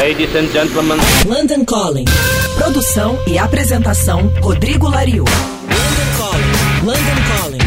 Ladies and gentlemen. London Calling. Produção e apresentação Rodrigo Lariu. London Calling. London Calling.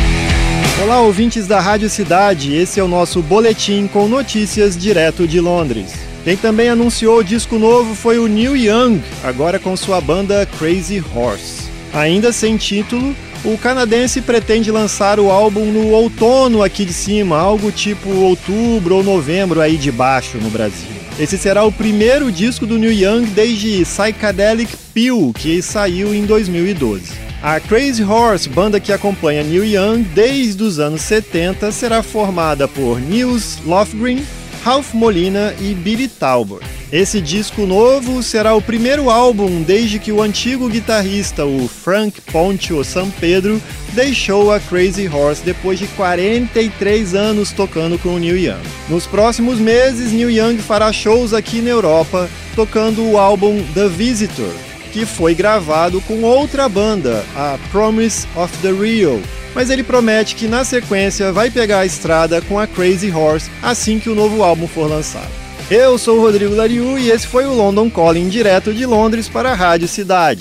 Olá, ouvintes da Rádio Cidade. Esse é o nosso boletim com notícias direto de Londres. Quem também anunciou o disco novo foi o Neil Young, agora com sua banda Crazy Horse. Ainda sem título, o canadense pretende lançar o álbum no outono aqui de cima, algo tipo outubro ou novembro aí de baixo no Brasil. Esse será o primeiro disco do Neil Young desde Psychedelic Pill, que saiu em 2012. A Crazy Horse, banda que acompanha Neil Young desde os anos 70, será formada por Nils Lofgren, Ralph Molina e Billy Talbot. Esse disco novo será o primeiro álbum desde que o antigo guitarrista, o Frank Poncho San Pedro, deixou a Crazy Horse depois de 43 anos tocando com o Neil Young. Nos próximos meses, Neil Young fará shows aqui na Europa, tocando o álbum The Visitor, que foi gravado com outra banda, a Promise of the Real. Mas ele promete que na sequência vai pegar a estrada com a Crazy Horse assim que o novo álbum for lançado. Eu sou o Rodrigo Lariu e esse foi o London Calling direto de Londres para a Rádio Cidade.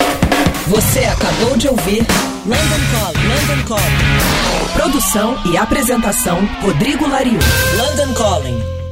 Você acabou de ouvir London Calling. London Calling. Produção e apresentação Rodrigo Lariu. London Calling.